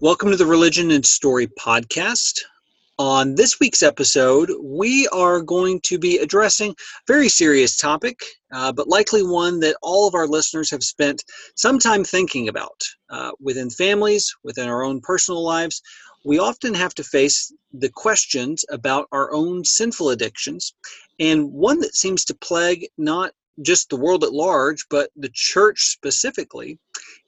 Welcome to the Religion and Story podcast. On this week's episode, we are going to be addressing a very serious topic, uh, but likely one that all of our listeners have spent some time thinking about. Uh, within families, within our own personal lives, we often have to face the questions about our own sinful addictions, and one that seems to plague not just the world at large, but the church specifically,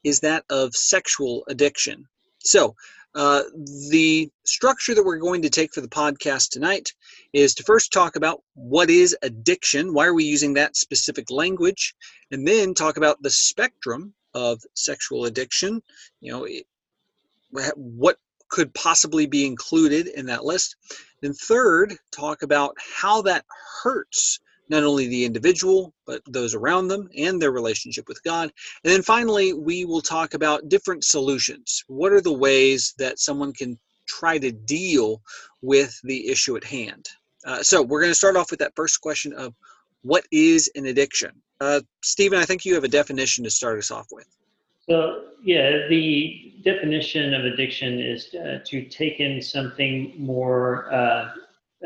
is that of sexual addiction. So, uh, the structure that we're going to take for the podcast tonight is to first talk about what is addiction, why are we using that specific language, and then talk about the spectrum of sexual addiction. You know, what could possibly be included in that list. Then, third, talk about how that hurts not only the individual, but those around them and their relationship with God. And then finally, we will talk about different solutions. What are the ways that someone can try to deal with the issue at hand? Uh, so, we're going to start off with that first question of what is an addiction? Uh, Stephen, I think you have a definition to start us off with. So, yeah, the definition of addiction is uh, to take in something more uh,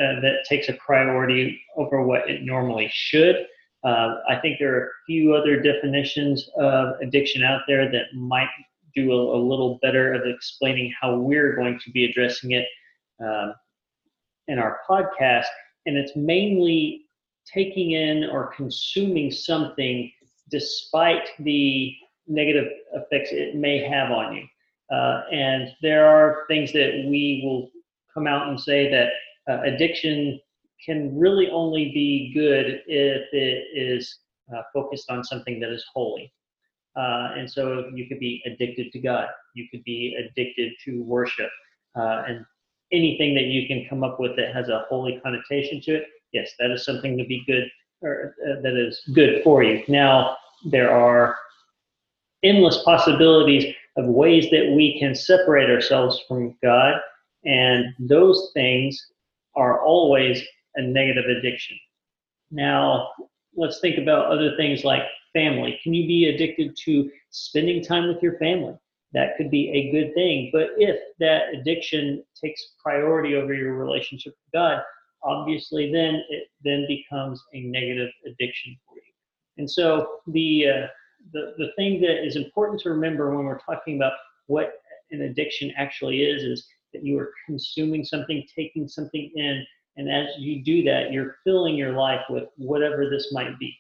uh, that takes a priority over what it normally should. Uh, I think there are a few other definitions of addiction out there that might do a, a little better of explaining how we're going to be addressing it um, in our podcast. And it's mainly taking in or consuming something despite the negative effects it may have on you. Uh, and there are things that we will come out and say that uh, addiction can really only be good if it is uh, focused on something that is holy. Uh, and so you could be addicted to God, you could be addicted to worship, uh, and anything that you can come up with that has a holy connotation to it. Yes, that is something to be good, or uh, that is good for you. Now there are endless possibilities of ways that we can separate ourselves from God, and those things are always a negative addiction. Now, let's think about other things like family. Can you be addicted to spending time with your family? That could be a good thing. But if that addiction takes priority over your relationship with God, obviously then it then becomes a negative addiction for you. And so the uh, the the thing that is important to remember when we're talking about what an addiction actually is is that you are consuming something, taking something in, and as you do that, you're filling your life with whatever this might be.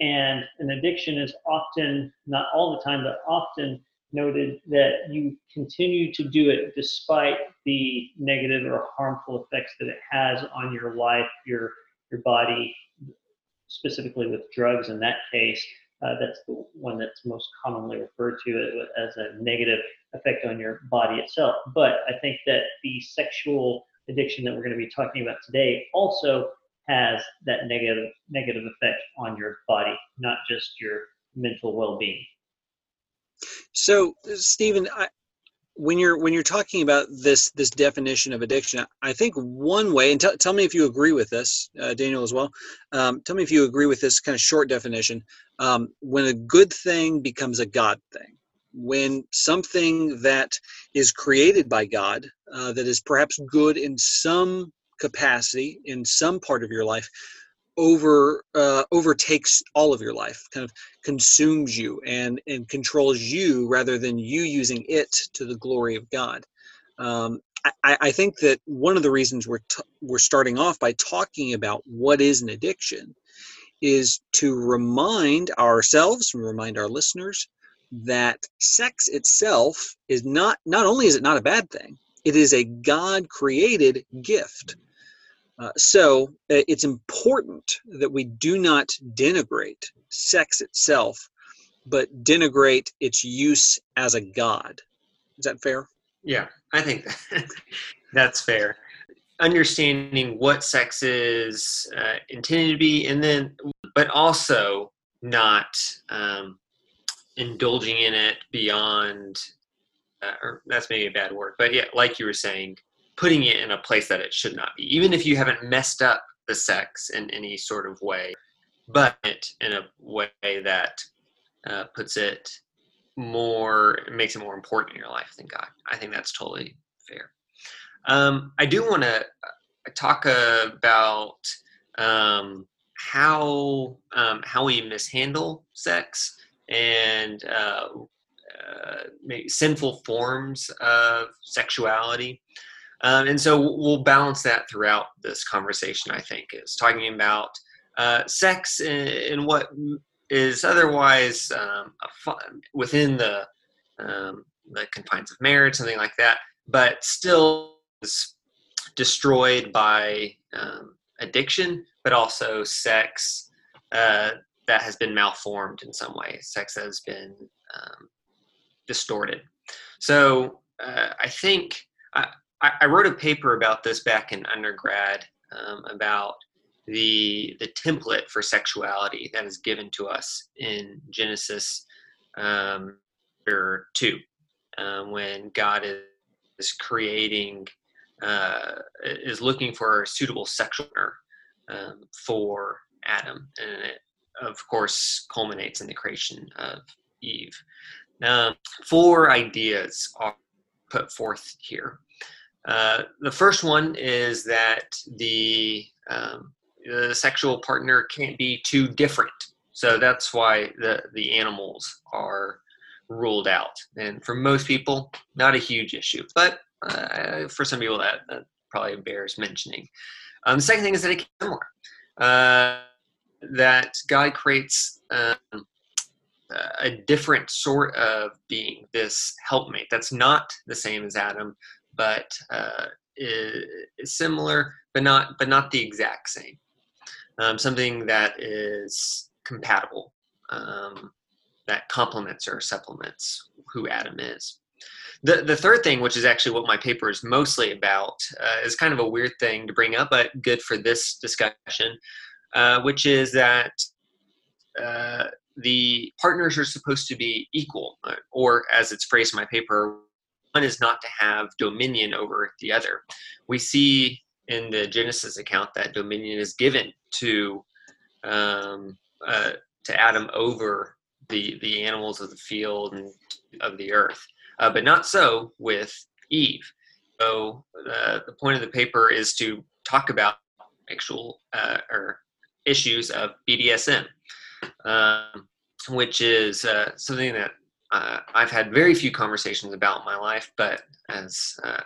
And an addiction is often, not all the time, but often noted that you continue to do it despite the negative or harmful effects that it has on your life, your your body, specifically with drugs in that case, uh, that's the one that's most commonly referred to as a negative effect on your body itself. But I think that the sexual addiction that we're going to be talking about today also has that negative negative effect on your body, not just your mental well-being. So, Stephen, I, when you're when you're talking about this this definition of addiction, I think one way, and t- tell me if you agree with this, uh, Daniel, as well. Um, tell me if you agree with this kind of short definition. Um, when a good thing becomes a God thing, when something that is created by God, uh, that is perhaps good in some capacity in some part of your life, over uh, overtakes all of your life, kind of consumes you and and controls you rather than you using it to the glory of God. Um, I, I, think that one of the reasons we're t- we're starting off by talking about what is an addiction is to remind ourselves and remind our listeners that sex itself is not not only is it not a bad thing, it is a God created gift. Uh, so uh, it's important that we do not denigrate sex itself, but denigrate its use as a god. Is that fair? Yeah, I think that's fair. Understanding what sex is uh, intended to be, and then, but also not um, indulging in it beyond, uh, or that's maybe a bad word, but yeah, like you were saying, putting it in a place that it should not be, even if you haven't messed up the sex in any sort of way, but in a way that uh, puts it more makes it more important in your life than God. I think that's totally fair. Um, I do want to uh, talk about um, how um, how we mishandle sex and uh, uh, sinful forms of sexuality. Um, and so we'll balance that throughout this conversation, I think, is talking about uh, sex and, what is otherwise um, fun, within the, um, the confines of marriage, something like that, but still is destroyed by um, addiction, but also sex uh, that has been malformed in some way, sex has been um, distorted. So uh, I think I, I, wrote a paper about this back in undergrad um, about the the template for sexuality that is given to us in Genesis um, two, um, when God is, is creating uh, is looking for a suitable sexual partner um, for Adam, and it of course culminates in the creation of Eve. Um, four ideas are put forth here. Uh, the first one is that the, um, the sexual partner can't be too different. So that's why the, the animals are ruled out. And for most people, not a huge issue. But uh, for some people, that, that, probably bears mentioning. Um, the second thing is that it can be similar. Uh, that God creates um, a different sort of being, this helpmate that's not the same as Adam, but uh, is, similar, but not but not the exact same. Um, something that is compatible, um, that complements or supplements who Adam is. The, the third thing, which is actually what my paper is mostly about, uh, is kind of a weird thing to bring up, but good for this discussion, uh, which is that uh, the partners are supposed to be equal, uh, or as it's phrased in my paper, one is not to have dominion over the other. We see in the Genesis account that dominion is given to um, uh, to Adam over the the animals of the field and of the earth, uh, but not so with Eve. So uh, the point of the paper is to talk about actual uh, or issues of BDSM, um, which is uh, something that uh, I've had very few conversations about in my life, but as uh,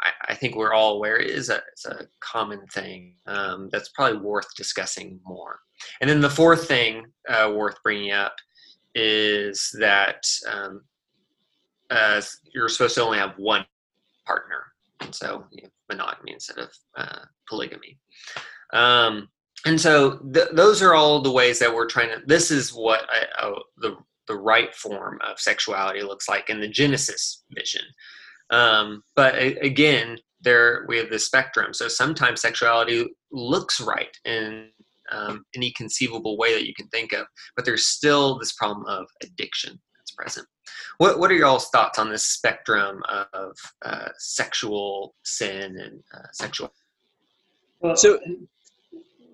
I, I, think we're all aware, it is a, it's a common thing um, that's probably worth discussing more. And then the fourth thing uh, worth bringing up is that um, you're supposed to only have one partner, and so you know, monogamy instead of uh, polygamy. Um, and so th- those are all the ways that we're trying to. This is what I, uh, the the right form of sexuality looks like in the Genesis vision. Um, but again, there we have the spectrum. So sometimes sexuality looks right in um, any conceivable way that you can think of, but there's still this problem of addiction that's present. What What are y'all's thoughts on this spectrum of uh, sexual sin and uh, sexual? Well, so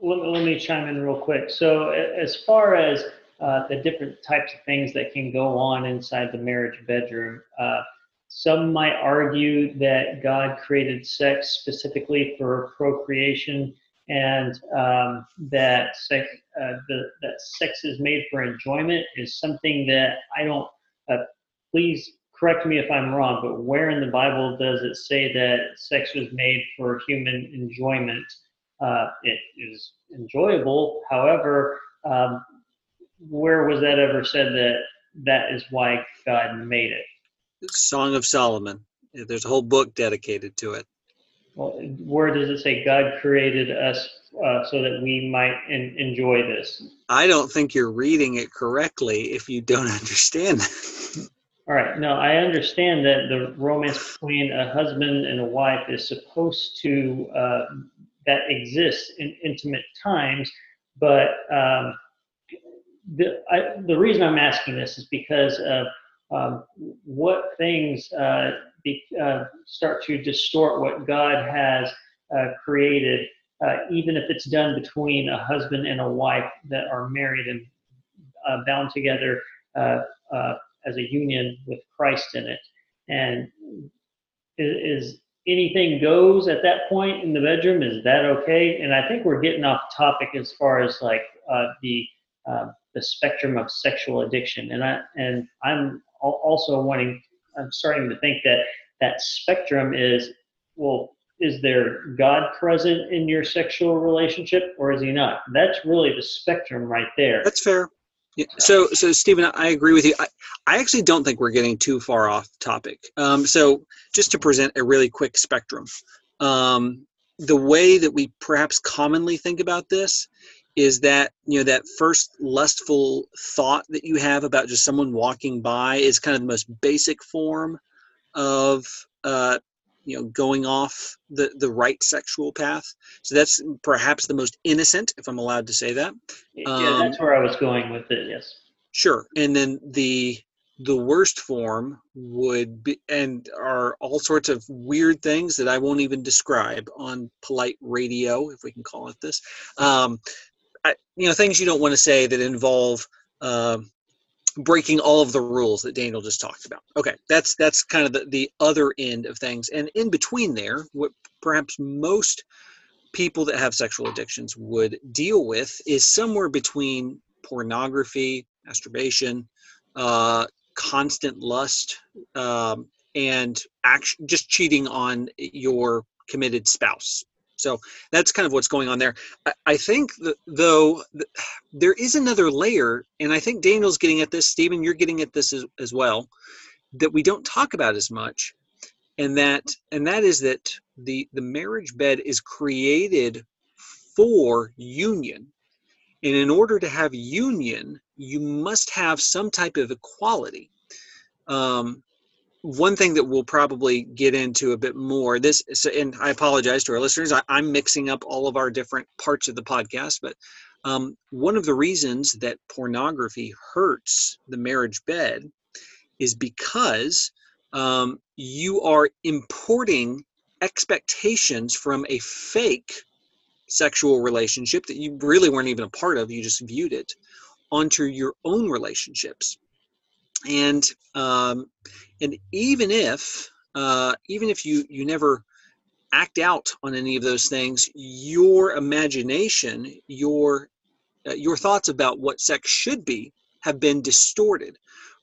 let, let me chime in real quick. So as far as uh, the different types of things that can go on inside the marriage bedroom. Uh, some might argue that God created sex specifically for procreation and um, that sex, uh, the, that sex is made for enjoyment is something that I don't, uh, please correct me if I'm wrong, but where in the Bible does it say that sex was made for human enjoyment? Uh, it is enjoyable. However, um, where was that ever said that that is why God made it? Song of Solomon. There's a whole book dedicated to it. Well, where does it say God created us uh, so that we might enjoy this? I don't think you're reading it correctly if you don't understand All right. No, I understand that the romance between a husband and a wife is supposed to uh, that exists in intimate times, but um, the, I, the reason I'm asking this is because of um, what things uh, be, uh, start to distort what God has uh, created, uh, even if it's done between a husband and a wife that are married and uh, bound together uh, as a union with Christ in it. And is, anything goes at that point in the bedroom? Is that okay? And I think we're getting off topic as far as like uh, the uh, the spectrum of sexual addiction. And I and I'm also wanting. I'm starting to think that that spectrum is well. Is there God present in your sexual relationship, or is He not? That's really the spectrum right there. That's fair. Yeah. So, so Stephen, I agree with you. I, I actually don't think we're getting too far off topic. Um, so, just to present a really quick spectrum, um, the way that we perhaps commonly think about this is that you know that first lustful thought that you have about just someone walking by is kind of the most basic form of uh, you know going off the the right sexual path. So that's perhaps the most innocent if i'm allowed to say that. Yeah um, that's where i was going with it yes. Sure. And then the the worst form would be and are all sorts of weird things that i won't even describe on polite radio if we can call it this. Um, I, you know things you don't want to say that involve um, breaking all of the rules that Daniel just talked about. Okay, that's that's kind of the, the other end of things. And in between there, what perhaps most people that have sexual addictions would deal with is somewhere between pornography, masturbation, uh, constant lust, um, and act- just cheating on your committed spouse so that's kind of what's going on there. I, I think though there is another layer, and I think Daniel's getting at this. Stephen, you're getting at this as, as well, that we don't talk about as much, and that and that is that the the marriage bed is created for union, and in order to have union, you must have some type of equality. Um, one thing that we'll probably get into a bit more this and i apologize to our listeners I, am mixing up all of our different parts of the podcast but um, one of the reasons that pornography hurts the marriage bed is because um, you are importing expectations from a fake sexual relationship that you really weren't even a part of you just viewed it onto your own relationships. And um, and even if uh, even if you you never act out on any of those things your imagination your uh, your thoughts about what sex should be have been distorted.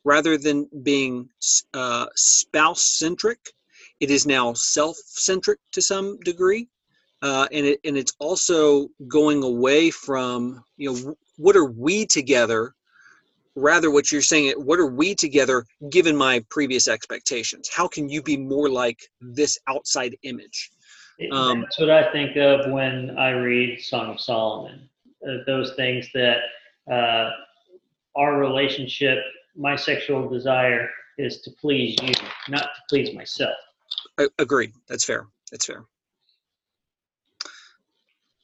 Rather than being uh, spouse centric it is now self centric to some degree uh, and it and it's also going away from you know what are we together rather what you're saying what are we together given my previous expectations? How can you be more like this outside image? Um, that's what i think of when i read song of solomon. Uh, those things that uh, our relationship my sexual desire is to please you not to please myself. I, agreed. That's fair. That's fair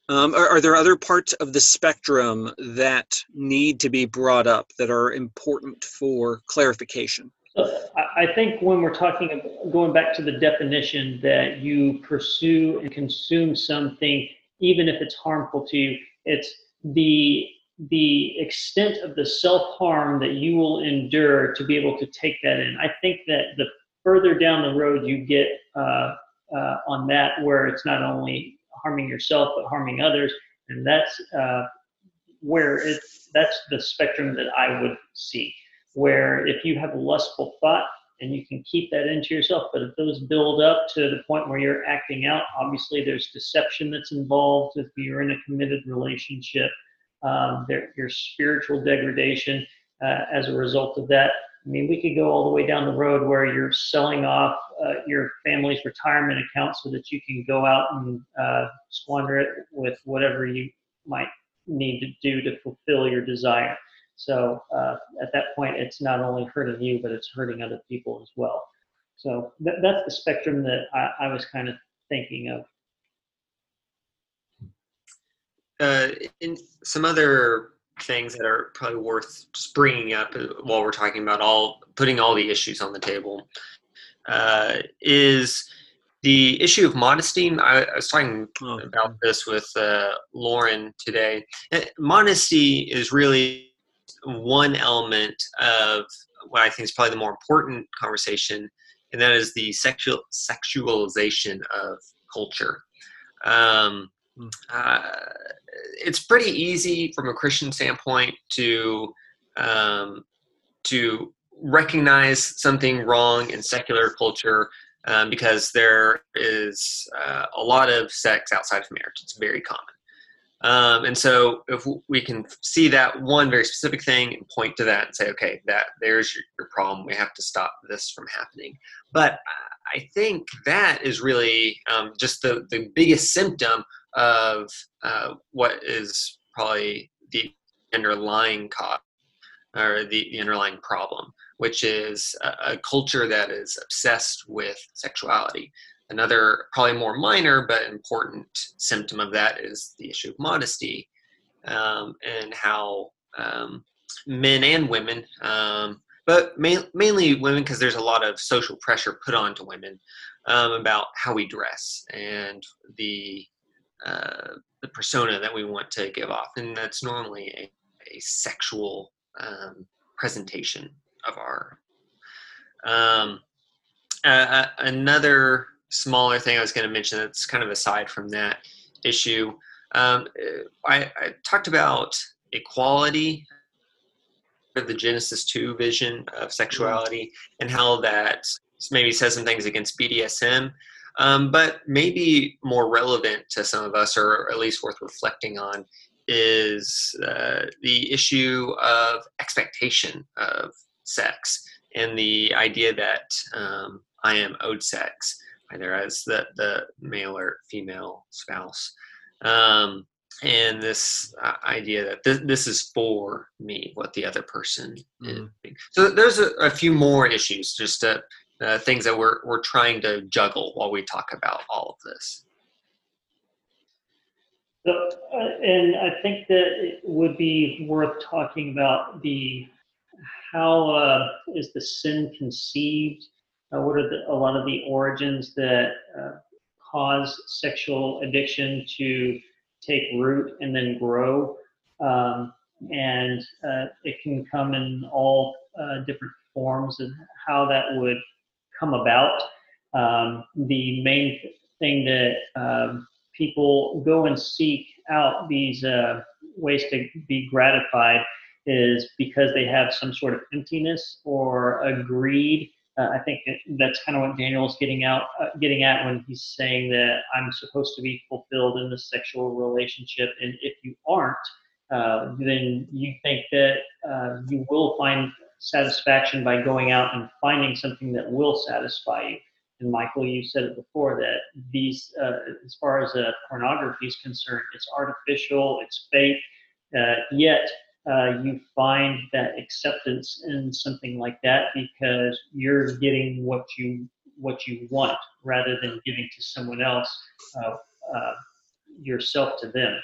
um, are, are, there other parts of the spectrum that need to be brought up that are important for clarification? I think when we're talking, going back to the definition that you pursue and consume something, even if it's harmful to you, it's the the extent of the self harm that you will endure to be able to take that in. I think that the further down the road you get uh, uh, on that, where it's not only harming yourself but harming others. And that's uh, where it that's the spectrum that i would see where if you have a lustful thought and you can keep that into yourself but if those build up to the point where you're acting out obviously there's deception that's involved if you're in a committed relationship um, there, your spiritual degradation uh, as a result of that I mean, we could go all the way down the road where you're selling off uh, your family's retirement account so that you can go out and uh, squander it with whatever you might need to do to fulfill your desire. So uh, at that point, it's not only hurting you, but it's hurting other people as well. So th- that's the spectrum that I, I was kind of thinking of. Uh, in some other things that are probably worth bringing up while we're talking about all putting all the issues on the table uh, is the issue of modesty. I, I was talking oh. about this with uh, Lauren today. Uh, modesty is really one element of what I think is probably the more important conversation, and that is the sexual sexualization of culture. Um. Uh, it's pretty easy from a Christian standpoint to um, to recognize something wrong in secular culture um, because there is uh, a lot of sex outside of marriage. It's very common. Um, and so if we can see that one very specific thing and point to that and say, okay, that there's your, your problem. We have to stop this from happening. But I think that is really um, just the, the biggest symptom of uh, what is probably the underlying cause or the, the underlying problem, which is a, a culture that is obsessed with sexuality. Another, probably more minor but important symptom of that is the issue of modesty um, and how um, men and women, um, but ma- mainly women, because there's a lot of social pressure put onto women um, about how we dress and the uh, the persona that we want to give off, and that's normally a, a sexual um, presentation of our. Um, uh, another smaller thing I was going to mention that's kind of aside from that issue. Um, I, I, talked about equality, the Genesis 2 vision of sexuality, and how that maybe says some things against BDSM, um, but maybe more relevant to some of us, or at least worth reflecting on, is uh, the issue of expectation of sex and the idea that um, I am owed sex either as the, the male or female spouse. Um, and this uh, idea that this, this is for me, what the other person is. So there's a, a, few more issues, just uh, uh, things that we're, we're trying to juggle while we talk about all of this. So, uh, and I think that it would be worth talking about the how uh, is the sin conceived uh, what are the, a lot of the origins that uh, cause sexual addiction to take root and then grow. Um, and uh, it can come in all different forms and how that would come about. Um, the main thing that um, people go and seek out these uh, ways to be gratified is because they have some sort of emptiness or a greed uh, I think that's kind of what Daniel's getting out, uh, getting at when he's saying that I'm supposed to be fulfilled in the sexual relationship, and if you aren't, uh, then you think that uh, you will find satisfaction by going out and finding something that will satisfy you. And Michael, you said it before that these, uh, as far as uh, pornography is concerned, it's artificial, it's fake, yet uh, you find that acceptance in something like that because you're getting what you what you want rather than giving to someone else uh, uh, yourself to them.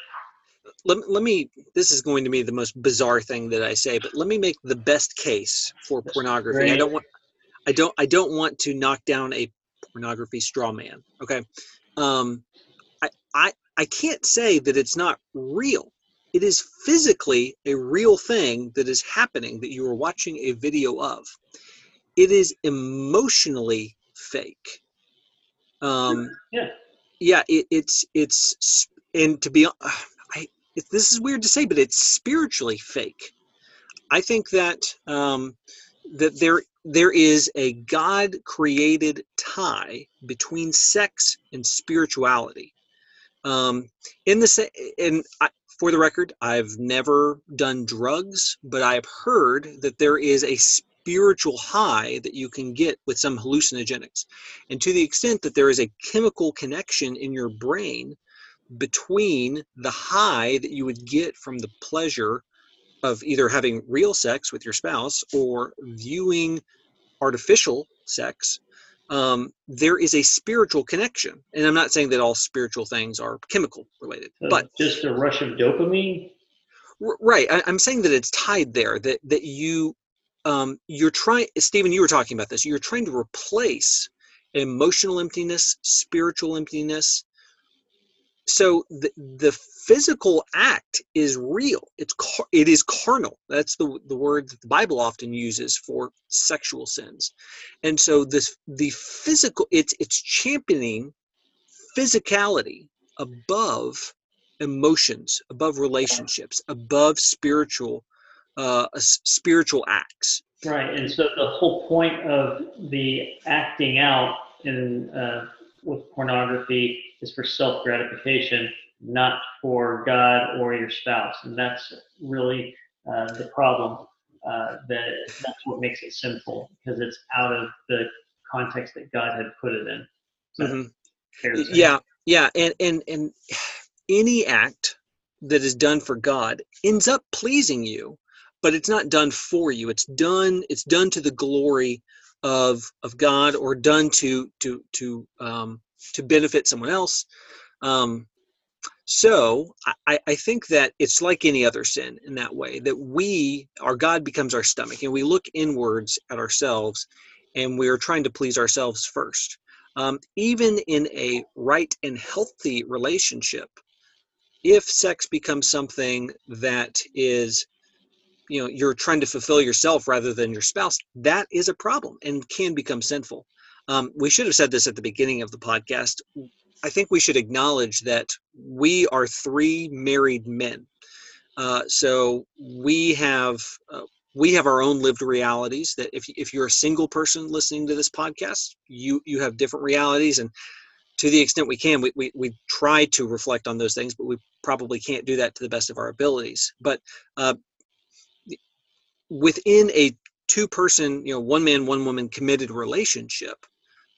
Let, let me this is going to be the most bizarre thing that i say but let me make the best case for pornography i don't want i don't i don't want to knock down a pornography straw man okay um i i i can't say that it's not real it is physically a real thing that is happening that you are watching a video of. It is emotionally fake. Um, yeah. Yeah. It, it's it's and to be it, this is weird to say, but it's spiritually fake. I think that um, that there there is a God created tie between sex and spirituality. Um, in the and I, for the record, I've never done drugs, but I've heard that there is a spiritual high that you can get with some hallucinogenics. And to the extent that there is a chemical connection in your brain between the high that you would get from the pleasure of either having real sex with your spouse or viewing artificial sex um, there is a spiritual connection. And I'm not saying that all spiritual things are chemical related, so but just a rush of dopamine. right. I, am saying that it's tied there. That that you um, you're trying. Stephen, you were talking about this. You're trying to replace emotional emptiness, spiritual emptiness, so the, the physical act is real. It's car- it is carnal. That's the, the word that the bible often uses for sexual sins. And so this the physical it's it's championing physicality above emotions above relationships above spiritual uh spiritual acts. Right and so the whole point of the acting out in uh, with pornography is for self gratification, not for God or your spouse. And that's really uh, the problem. Uh, that that's what makes it sinful because it's out of the context that God had put it in. Mm-hmm. Yeah, yeah, and and and any act that is done for God ends up pleasing you, but it's not done for you. It's done. It's done to the glory of of God or done to to to um, to benefit someone else. Um, so I, I think that it's like any other sin in that way that we our God becomes our stomach and we look inwards at ourselves and we are trying to please ourselves first. Um, even in a right and healthy relationship, if sex becomes something that is you know you're trying to fulfill yourself rather than your spouse that is a problem and can become sinful. Um, we should have said this at the beginning of the podcast. I think we should acknowledge that we are three married men. Uh, so we have uh, we have our own lived realities that if, if you're a single person listening to this podcast you you have different realities. And to the extent we can we, we, we try to reflect on those things but we probably can't do that to the best of our abilities. But uh, within a two person you know one man one woman committed relationship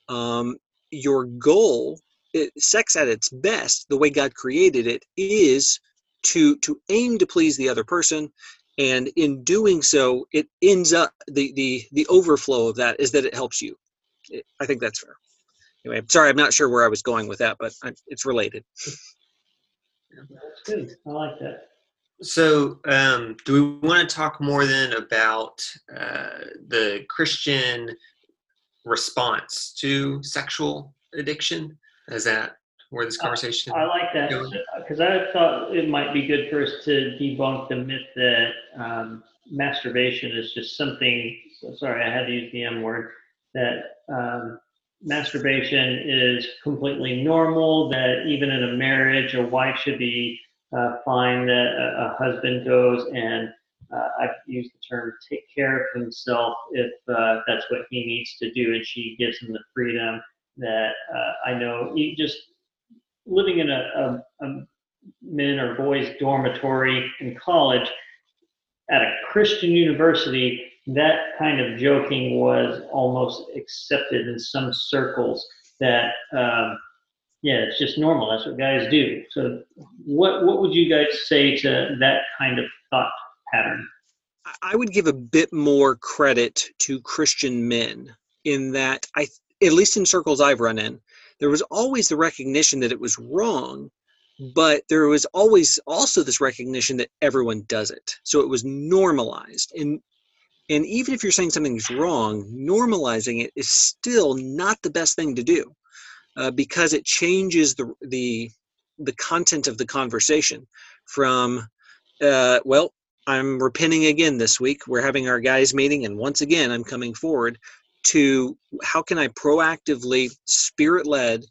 um, your goal it, sex at its best the way god created it is to to aim to please the other person. And in doing so it ends up the the the overflow of that is that it helps you. Eh, I think that's fair. Anyway sorry i'm not sure where i was going with that but I, it's related. That's good. I like that so, um, do we want to talk more then about uh, the Christian response to sexual addiction? Is that where this conversation? I, I like that because I thought it might be good for us to debunk the myth that um, masturbation is just something. Sorry, I had to use the M word. That um, masturbation is completely normal. That even in a marriage, a wife should be uh, fine that a, a, husband goes and uh, I've used the term take care of himself if uh, that's what he needs to do, and she gives him the freedom that uh, I know he just living in a, a, a men or boys dormitory in college at a Christian university, that kind of joking was almost accepted in some circles that um, yeah, it's just normal. That's what guys do. So, what what would you guys say to that kind of thought pattern? I would give a bit more credit to Christian men in that I, at least in circles I've run in, there was always the recognition that it was wrong, but there was always also this recognition that everyone does it. So it was normalized. And and even if you're saying something's wrong, normalizing it is still not the best thing to do uh, because it changes the the the content of the conversation from uh, well i'm repenting again this week. We're having our guys meeting and once again i'm coming forward to how can i proactively spirit led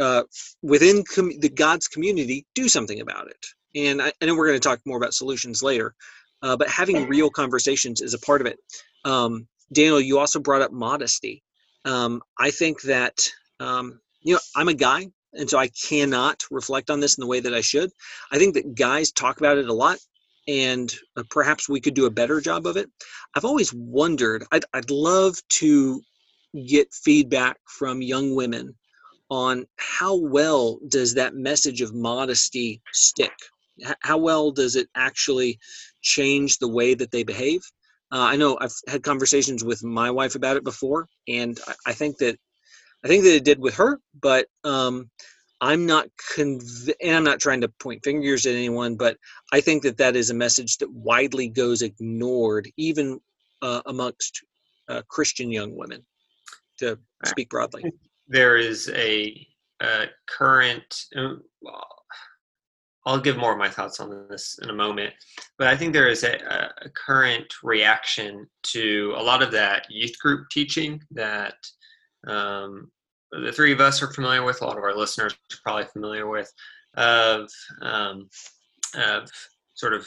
uh, within com- the god's community do something about it. And i, I know we're going to talk more about solutions later uh, but having real conversations is a part of it. Um, daniel you also brought up modesty. Um, i think that um, you know, I'm a guy, and so I cannot reflect on this in the way that I should. I think that guys talk about it a lot, and uh, perhaps we could do a better job of it. I've always wondered, I'd, I'd love to get feedback from young women on how well does that message of modesty stick? How well does it actually change the way that they behave? Uh, I know I've had conversations with my wife about it before, and I think that I think that it did with her, but um, I'm not conv- and I'm not trying to point fingers at anyone, but I think that that is a message that widely goes ignored, even uh, amongst uh, Christian young women, to speak broadly. There is a a current. Uh, I'll give more of my thoughts on this in a moment, but I think there is a, a current reaction to a lot of that youth group teaching that um, the three of us are familiar with. A lot of our listeners are probably familiar with of um, of sort of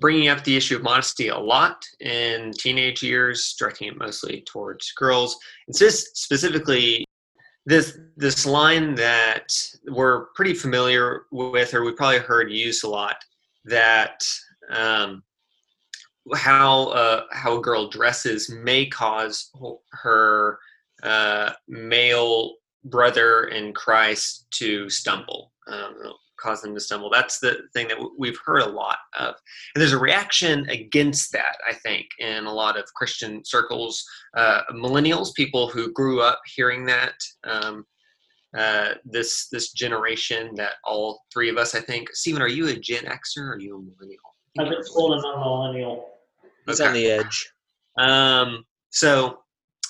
bringing up the issue of modesty a lot in teenage years, directing it mostly towards girls. It's just specifically this this line that we're pretty familiar with, or we probably heard used a lot. That um, how uh, how a girl dresses may cause her uh, male brother in Christ to stumble. Um, cause them to stumble. That's the thing that we've heard a lot of. And there's a reaction against that, I think, in a lot of Christian circles. Uh, millennials, people who grew up hearing that. Um, uh, this this generation that all three of us, I think. Stephen, are you a Gen Xer or are you a millennial? I've been told I'm a millennial. He's okay. on the edge. Um, so,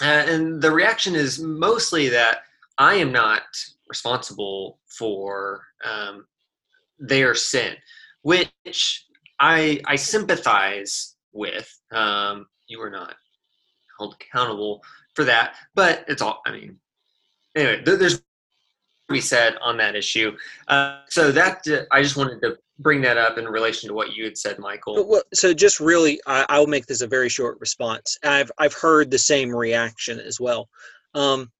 uh, and the reaction is mostly that I am not responsible for um, their sin, which I I sympathize with. Um, you are not held accountable for that, but it's all. I mean, anyway, there's we said on that issue. Uh, so that uh, I just wanted to bring that up in relation to what you had said, Michael. Well, so just really, I, will make this a very short response. I've I've heard the same reaction as well. Um,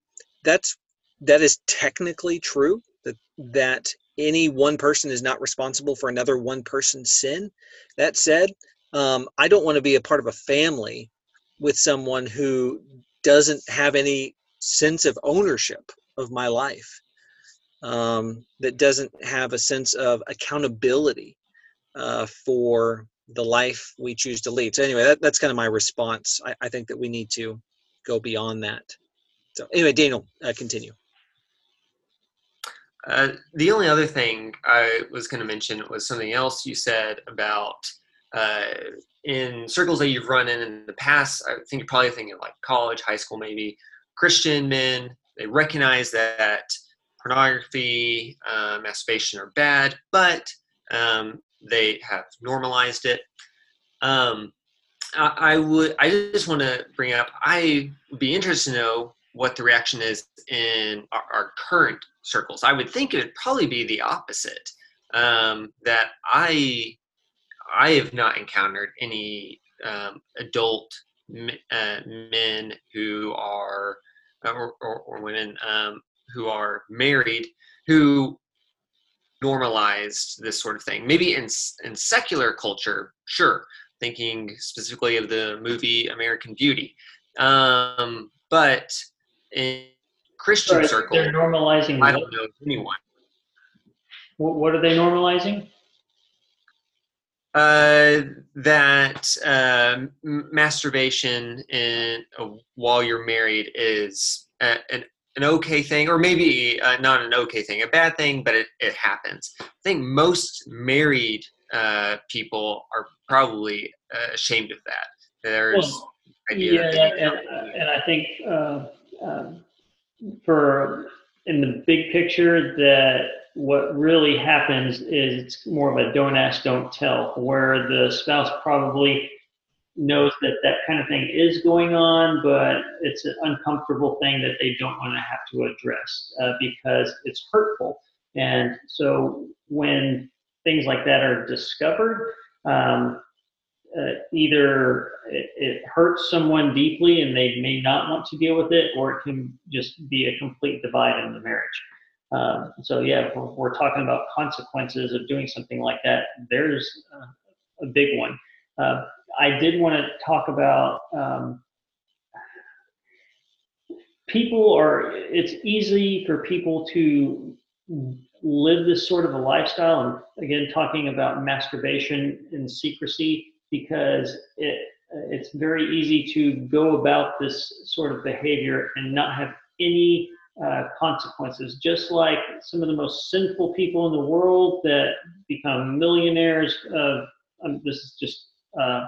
that's that is technically true that that any one person is not responsible for another one person's sin. That said, um, I don't want to be a part of a family with someone who doesn't have any sense of ownership of my life, um, that doesn't have a sense of accountability uh, for the life we choose to lead. So, anyway, that, that's kind of my response. I, I, think that we need to go beyond that. So, anyway, Daniel, uh, continue. Uh, the only other thing I was going to mention was something else you said about uh, in circles that you've run in in the past. I think you're probably thinking like college, high school, maybe. Christian men, they recognize that pornography, uh, masturbation are bad, but um, they have normalized it. Um, I, I would. I just want to bring up. I would be interested to know what the reaction is in our, our current circles. I would think it would probably be the opposite. Um, that I I have not encountered any um, adult uh, men who are or, or, or women um, who are married who normalized this sort of thing. Maybe in in secular culture, sure. Thinking specifically of the movie American Beauty, um, but in Christian Sorry, circle, they're normalizing. I don't know anyone. What, what are they normalizing? Uh, that uh, masturbation in uh, while you're married is a, an an okay thing, or maybe uh, not an okay thing, a bad thing, but it, it happens. I think most married uh, people are probably uh, ashamed of that. There's well, yeah, and, and, I think uh, um, for in the big picture that what really happens is it's more of a don't ask, don't tell, where the spouse probably knows that that kind of thing is going on, but it's an uncomfortable thing that they don't want to have to address uh, because it's hurtful. And so when things like that are discovered, um, uh, either it, it, hurts someone deeply and they may not want to deal with it, or it can just be a complete divide in the marriage. Um, so yeah, we're, we're, talking about consequences of doing something like that. There's uh, a big one. Uh, I did want to talk about um, people are. It's easy for people to live this sort of a lifestyle, and again, talking about masturbation and secrecy because it it's very easy to go about this sort of behavior and not have any uh, consequences. Just like some of the most sinful people in the world that become millionaires. Of um, this is just uh,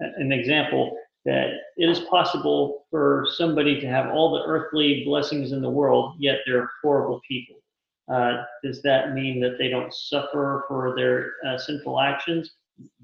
an example. that it is possible for somebody to have all the earthly blessings in the world, yet they're horrible people. Uh, does that mean that they don't suffer for their uh, sinful actions?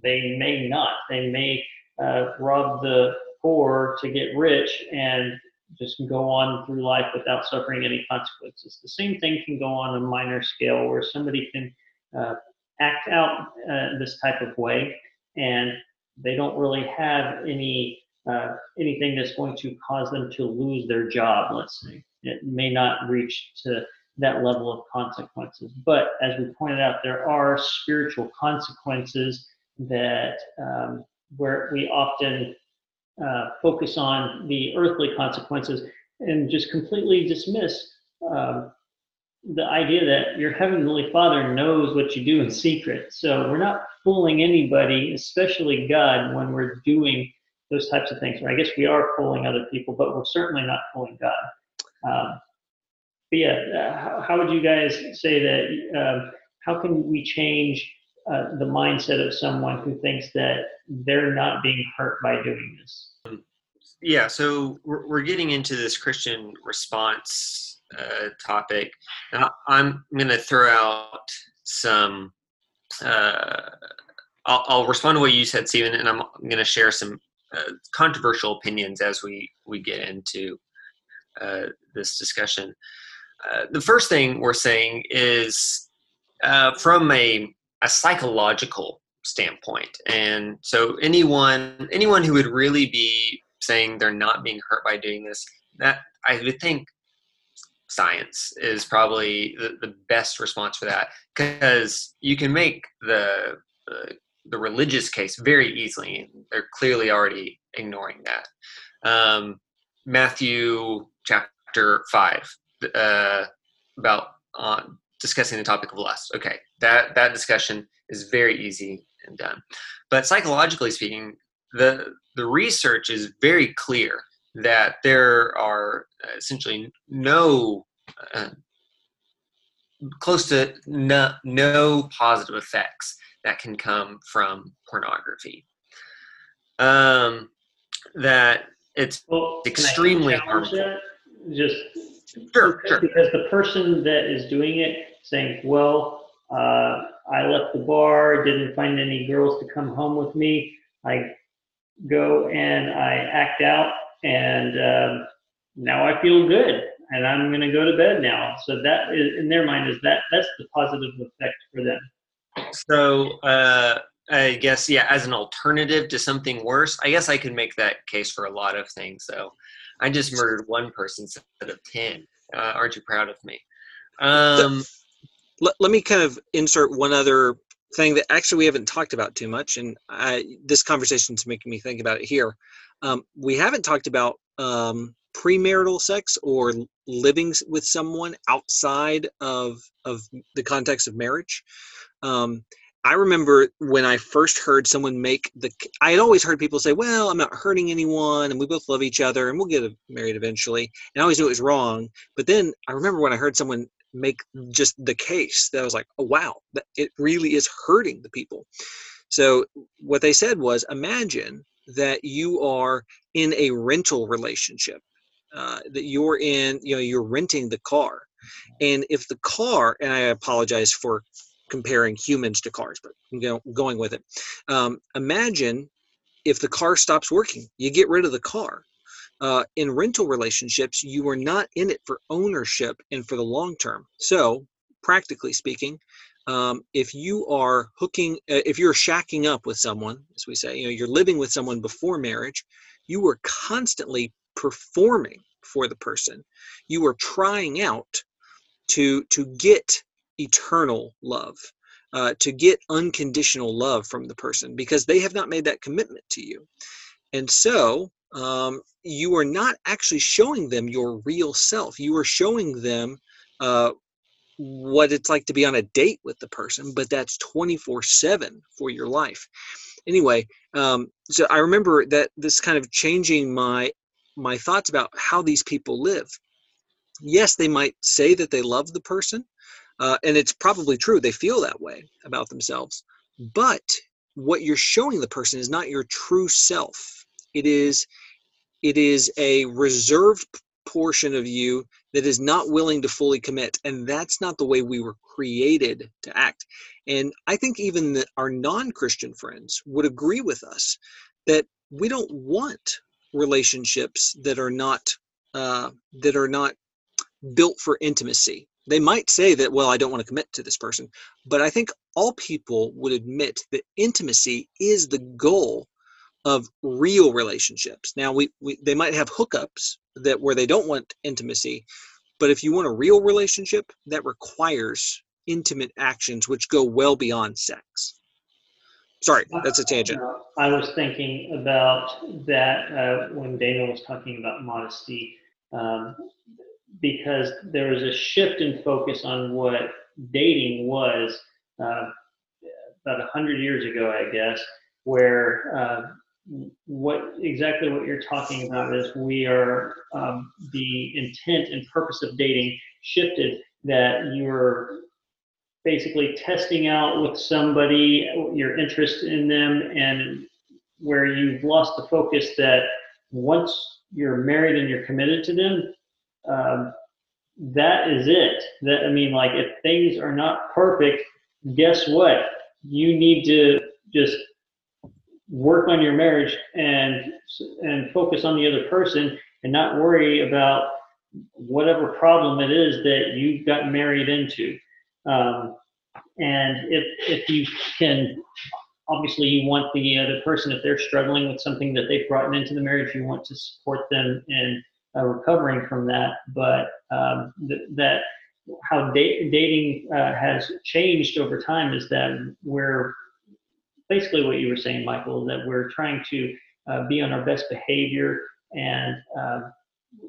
They may not. They may uh, rob the poor to get rich and just go on through life without suffering any consequences. The same thing can go on a minor scale where somebody can uh, act out uh, this type of way and they don't really have any uh, anything that's going to cause them to lose their job, let's say. It may not reach to that level of consequences. But as we pointed out, there are spiritual consequences that um, where we often uh, focus on the earthly consequences and just completely dismiss um, the idea that your heavenly father knows what you do in secret. So we're not fooling anybody, especially God, when we're doing those types of things. Or I guess we are fooling other people, but we're certainly not fooling God. Um, but yeah, uh, how, how, would you guys say that? Uh, how can we change uh, the mindset of someone who thinks that they're not being hurt by doing this? Yeah, so we're, we're getting into this Christian response uh, topic. Now, I'm going to throw out some. Uh, I'll, I'll, respond to what you said, Stephen, and I'm going to share some uh, controversial opinions as we we get into this discussion. Uh, the first thing we're saying is uh, from a, a psychological standpoint and so anyone anyone who would really be saying they're not being hurt by doing this that i would think science is probably the, the best response for that because you can make the, the, the religious case very easily they're clearly already ignoring that um, matthew chapter 5 uh, about uh, discussing the topic of lust. Okay, that that discussion is very easy and done. But psychologically speaking, the the research is very clear that there are essentially no uh, close to no, no positive effects that can come from pornography. Um, that it's well, extremely harmful. That? Just Sure, sure. Because the person that is doing it saying, well, uh, I left the bar, didn't find any girls to come home with me. I go and I act out, and um, now I feel good, and I'm going to go to bed now. So that is in their mind is that that's the positive effect for them. So uh, I guess yeah, as an alternative to something worse, I guess I could make that case for a lot of things. So I just murdered one person instead of 10. Uh, aren't you proud of me? Um, so, let, let me kind of insert one other thing that actually we haven't talked about too much, and I, this conversation is making me think about it here. Um, we haven't talked about um, premarital sex or living with someone outside of of the context of marriage. Um, I remember when I first heard someone make the. I had always heard people say, "Well, I'm not hurting anyone, and we both love each other, and we'll get married eventually." And I always knew it was wrong. But then I remember when I heard someone make just the case that I was like, "Oh wow, it really is hurting the people." So what they said was, imagine that you are in a rental relationship, uh, that you're in, you know, you're renting the car, and if the car, and I apologize for comparing humans to cars, but know, going with it. Um, imagine if the car stops working, you get rid of the car. Uh, in rental relationships, you are not in it for ownership and for the long term. So, practically speaking, um, if you are hooking, uh, if you're shacking up with someone, as we say, you know, you're living with someone before marriage, you are constantly performing for the person. You are trying out to to get eternal love, uh, to get unconditional love from the person because they have not made that commitment to you. And so um, you are not actually showing them your real self. You are showing them uh, what it's like to be on a date with the person, but that's 24 7 for your life. Anyway, um, so I remember that this kind of changing my my thoughts about how these people live. Yes, they might say that they love the person, uh, and it's probably true, they feel that way about themselves. But what you're showing the person is not your true self. It is it is a reserved portion of you that is not willing to fully commit and that's not the way we were created to act. And i think even the, our non-christian friends would agree with us that we don't want relationships that are not uh, that are not built for intimacy. They might say that well i don't want to commit to this person but i think all people would admit that intimacy is the goal of real relationships. Now we, we they might have hookups that where they don't want intimacy but if you want a real relationship that requires intimate actions which go well beyond sex. Sorry that's a tangent. I was thinking about that uh, when daniel was talking about modesty um, because there was a shift in focus on what dating was uh, about a hundred years ago, I guess, where uh, what exactly what you're talking about is we are um, the intent and purpose of dating shifted that you're basically testing out with somebody your interest in them and where you've lost the focus that once you're married and you're committed to them um, that is it. That I mean, like if things are not perfect, guess what? You need to just work on your marriage and and focus on the other person and not worry about whatever problem it is that you got married into. Um, and if if you can, obviously you want the other person if they're struggling with something that they've brought into the marriage, you want to support them in uh, recovering from that, but um, th- that how da- dating uh, has changed over time is that we're basically what you were saying, Michael, that we're trying to uh, be on our best behavior and uh,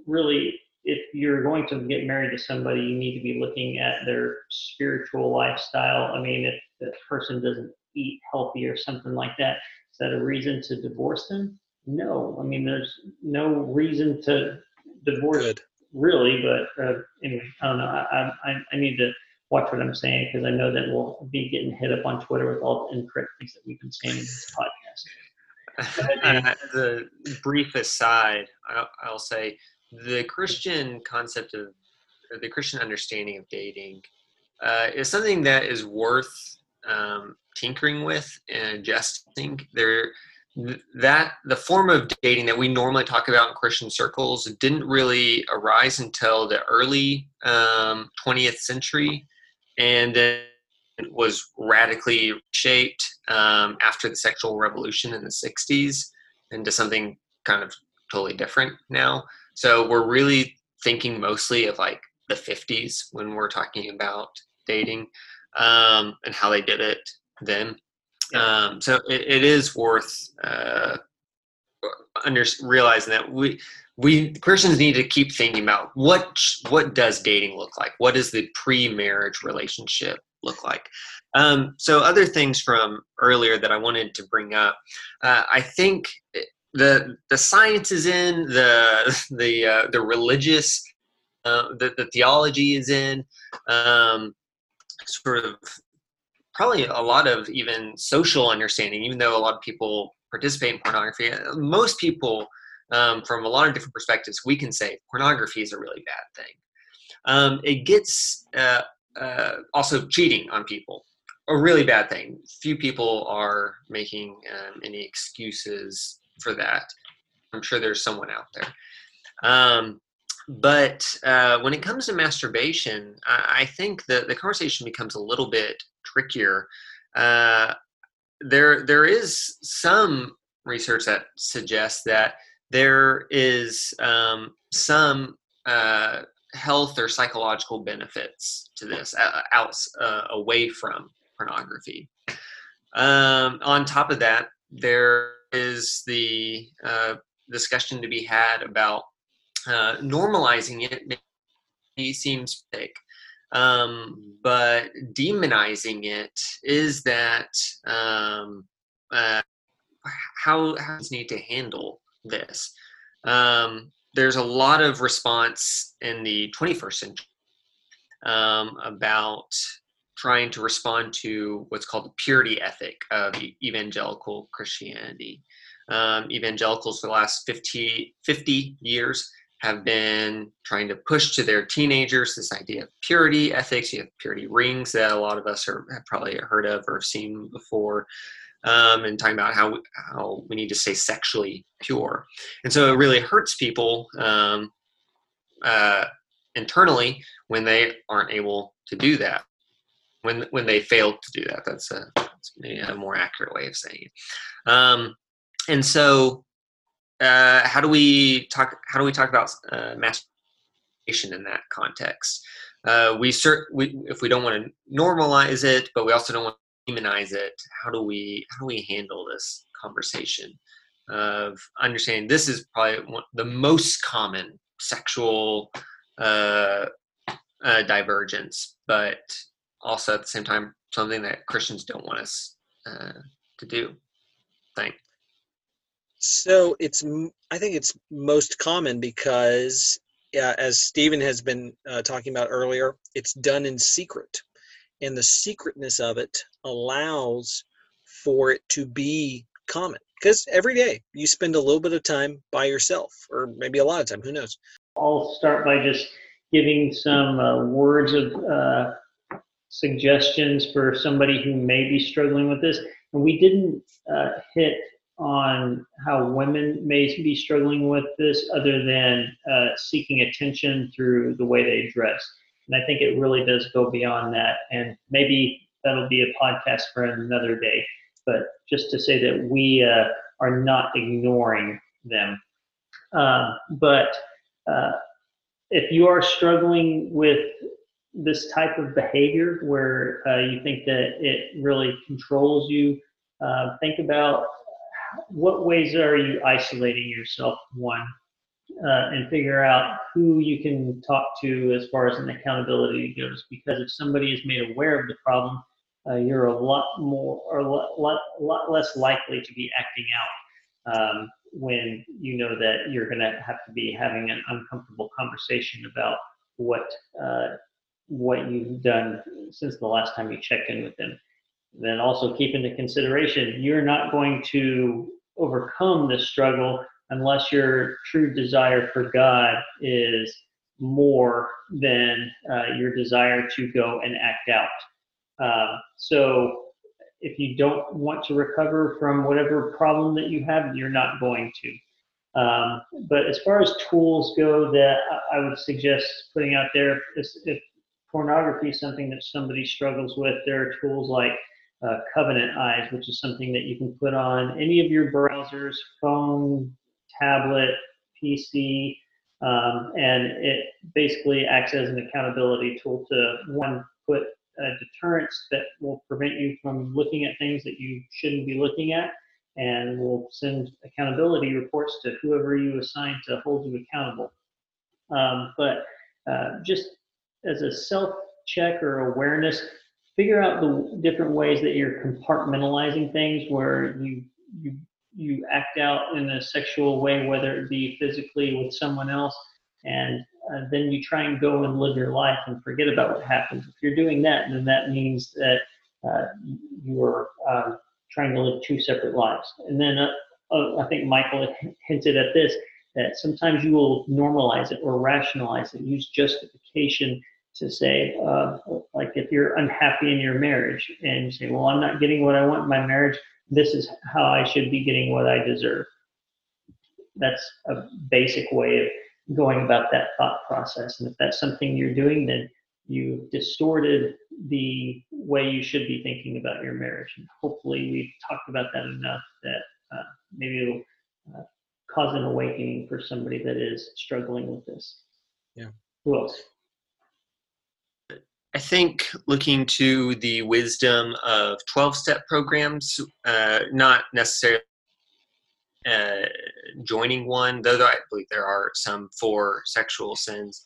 really if you're going to get married to somebody, you need to be looking at their spiritual lifestyle. I mean, if the person doesn't eat healthy or something like that, is that a reason to divorce them? No. I mean, there's no reason to divorce Good. really, but uh, anyway, I don't know. I, I, I need to watch what I'm saying because I know that we'll be getting hit up on Twitter with all the incorrect things that we've been saying in this podcast. As a brief aside, I'll, I'll say the Christian concept of the Christian understanding of dating uh, is something that is worth um, tinkering with and adjusting. There, that the form of dating that we normally talk about in Christian circles didn't really arise until the early um, 20th century, and then was radically shaped um, after the sexual revolution in the 60s into something kind of totally different now. So we're really thinking mostly of like the 50s when we're talking about dating um, and how they did it then. Um, so it, it is worth uh, under, realizing that we we Christians need to keep thinking about what what does dating look like? What does the pre-marriage relationship look like? Um, so other things from earlier that I wanted to bring up, uh, I think the the science is in the the uh, the religious uh, the the theology is in um, sort of probably a lot of even social understanding, even though a lot of people participate in pornography. Most people, um, from a lot of different perspectives, we can say pornography is a really bad thing. Um, it gets uh, uh, also cheating on people, a really bad thing. Few people are making um, any excuses for that. I'm sure there's someone out there. Um, but uh, when it comes to masturbation, I, I think that the conversation becomes a little bit trickier. Uh, there, there is some research that suggests that there is um, some uh, health or psychological benefits to this out uh, away from pornography. Um, on top of that, there is the uh, discussion to be had about uh, normalizing it it seems big, Um, but demonizing it is that um, uh, how how need to handle this. Um, there's a lot of response in the 21st century um, about trying to respond to what's called the purity ethic of evangelical Christianity. um, evangelicals for the last 50, 50 years have been trying to push to their teenagers this idea of purity ethics. You have purity rings that a lot of us are, have probably heard of or seen before, um, and talking about how how we need to stay sexually pure. And so it really hurts people um, uh, internally when they aren't able to do that. When when they fail to do that, that's a, that's a more accurate way of saying it. Um, and so uh, how do we talk? How do we talk about uh, masturbation in that context? Uh, we cert we, if we don't want to normalize it, but we also don't want demonize it. How do we how do we handle this conversation of understanding this is probably one, the most common sexual uh, uh, divergence, but also at the same time something that Christians don't want us uh, to do. Thank. So it's I think it's most common because uh, as Stephen has been uh, talking about earlier, it's done in secret, and the secretness of it allows for it to be common. Because every day you spend a little bit of time by yourself, or maybe a lot of time. Who knows? I'll start by just giving some uh, words of uh, suggestions for somebody who may be struggling with this. And we didn't uh, hit on how women may be struggling with this other than uh, seeking attention through the way they dress. And I think it really does go beyond that. And maybe that'll be a podcast for another day. But just to say that we uh, are not ignoring them. Uh, but uh, if you are struggling with this type of behavior where uh, you think that it really controls you, uh, think about what ways are you isolating yourself one uh, and figure out who you can talk to as far as an accountability goes. Because if somebody is made aware of the problem uh, you're a lot more or a lot, lot, less likely to be acting out um, when you know that you're going to have to be having an uncomfortable conversation about what uh, what you've done since the last time you checked in with them. Then also keep into consideration you're not going to overcome this struggle unless your true desire for God is more than uh, your desire to go and act out. Uh, so if you don't want to recover from whatever problem that you have, you're not going to. Um, but as far as tools go, that I would suggest putting out there, if pornography is something that somebody struggles with, there are tools like uh, Covenant Eyes, which is something that you can put on any of your browsers, phone, tablet, PC, um, and it basically acts as an accountability tool to one put a deterrence that will prevent you from looking at things that you shouldn't be looking at, and will send accountability reports to whoever you assign to hold you accountable. Um, but uh, just as a self check or awareness, figure out the different ways that you're compartmentalizing things where you you you act out in a sexual way whether it be physically with someone else and uh, then you try and go and live your life and forget about what happened. If you're doing that then that means that uh, you're uh, trying to live two separate lives. And then uh, uh, i think michael hinted at this that sometimes you will normalize it or rationalize it use justification to say, uh, like, if you're unhappy in your marriage and you say, well, I'm not getting what I want in my marriage, this is how I should be getting what I deserve. That's a basic way of going about that thought process. And if that's something you're doing, then you've distorted the way you should be thinking about your marriage. And hopefully, we've talked about that enough that uh, maybe it'll uh, cause an awakening for somebody that is struggling with this. Yeah. Who else? I think looking to the wisdom of 12 step programs, uh, not necessarily uh, joining one, though I believe there are some for sexual sins,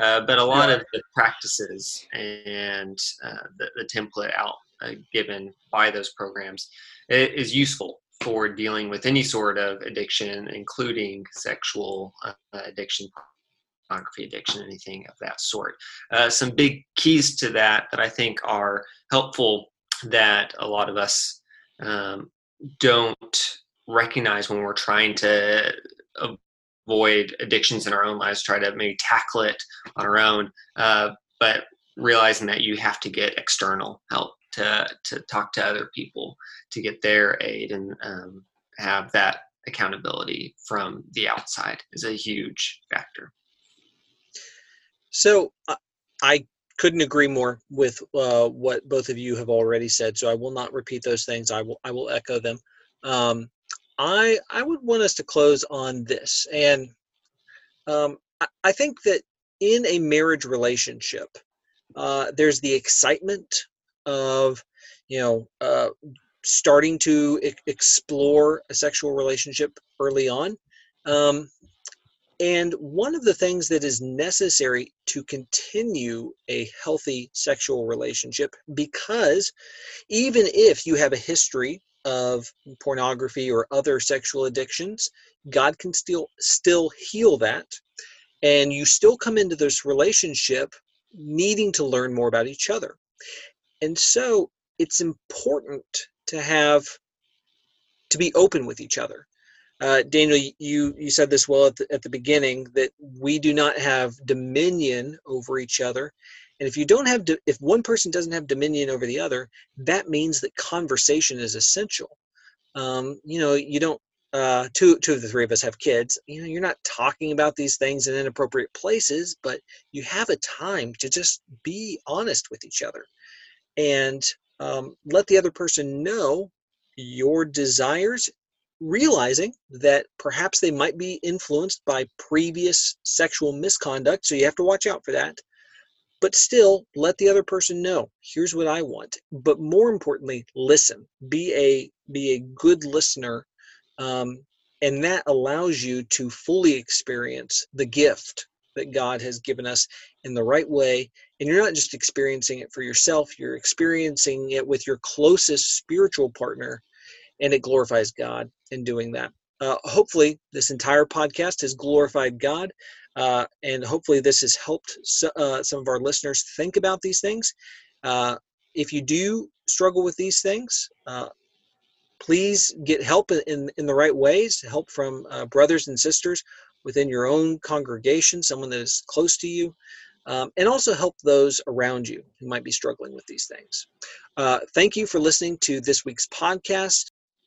uh, but a lot of the practices and uh, the, the, template out uh, given by those programs is useful for dealing with any sort of addiction, including sexual uh, addiction addiction, anything of that sort. Uh, some big keys to that that I think are helpful that a lot of us um, don't recognize when we're trying to avoid addictions in our own lives, try to maybe tackle it on our own, uh, but realizing that you have to get external help to to talk to other people to get their aid and um, have that accountability from the outside is a huge factor. So uh, I couldn't agree more with uh, what both of you have already said. So I will not repeat those things. I will I will echo them. Um, I I would want us to close on this, and um, I, I think that in a marriage relationship, uh, there's the excitement of you know uh, starting to e- explore a sexual relationship early on. Um, and one of the things that is necessary to continue a healthy sexual relationship, because even if you have a history of pornography or other sexual addictions, God can still still heal that. And you still come into this relationship needing to learn more about each other. And so it's important to have to be open with each other uh, Daniel, you you said this well at the, at the beginning that we do not have dominion over each other, and if you don't have if one person doesn't have dominion over the other, that means that conversation is essential. Um, you know, you don't. Uh, two two of the three of us have kids. You know, you're not talking about these things in inappropriate places, but you have a time to just be honest with each other, and um, let the other person know your desires realizing that perhaps they might be influenced by previous sexual misconduct so you have to watch out for that. But still let the other person know here's what i want. But more importantly listen. Be a be a good listener um, and that allows you to fully experience the gift that god has given us in the right way. And you're not just experiencing it for yourself you're experiencing it with your closest spiritual partner and it glorifies God in doing that. Uh, hopefully, this entire podcast has glorified God, uh, and hopefully, this has helped so, uh, some of our listeners think about these things. Uh, if you do struggle with these things, uh, please get help in, in the right ways, help from uh, brothers and sisters within your own congregation, someone that is close to you. Um, and also help those around you who might be struggling with these things. Uh, thank you for listening to this week's podcast.